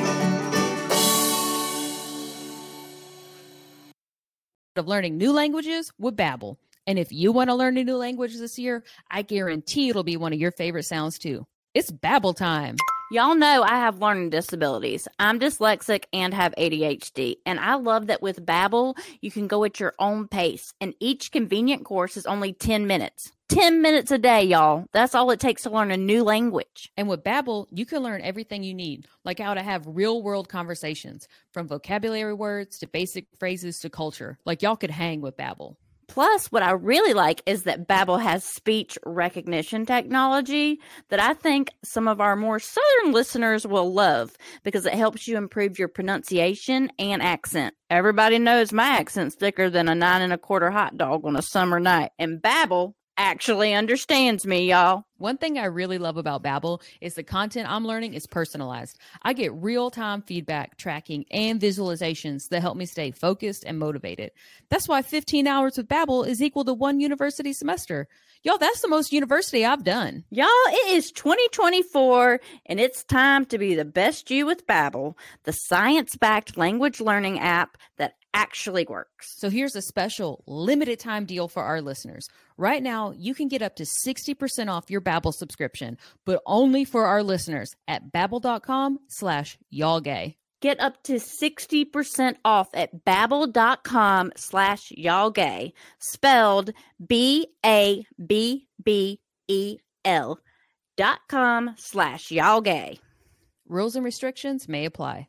Of learning new languages with Babbel. And if you want to learn a new language this year, I guarantee it'll be one of your favorite sounds too. It's Babbel time. Y'all know I have learning disabilities. I'm dyslexic and have ADHD, and I love that with Babbel, you can go at your own pace, and each convenient course is only 10 minutes. 10 minutes a day, y'all. That's all it takes to learn a new language. And with Babbel, you can learn everything you need, like how to have real-world conversations, from vocabulary words to basic phrases to culture. Like y'all could hang with Babbel. Plus, what I really like is that Babbel has speech recognition technology that I think some of our more southern listeners will love because it helps you improve your pronunciation and accent. Everybody knows my accent's thicker than a nine and a quarter hot dog on a summer night, and Babbel actually understands me, y'all. One thing I really love about Babbel is the content I'm learning is personalized. I get real-time feedback, tracking, and visualizations that help me stay focused and motivated. That's why 15 hours with Babbel is equal to one university semester. Y'all, that's the most university I've done. Y'all, it is 2024 and it's time to be the best you with Babbel, the science-backed language learning app that actually works. So here's a special limited time deal for our listeners. Right now, you can get up to 60% off your Babbel subscription, but only for our listeners at babbel.com slash y'all gay. Get up to 60% off at babbel.com slash y'all gay, spelled B-A-B-B-E-L dot com slash y'all gay. Rules and restrictions may apply.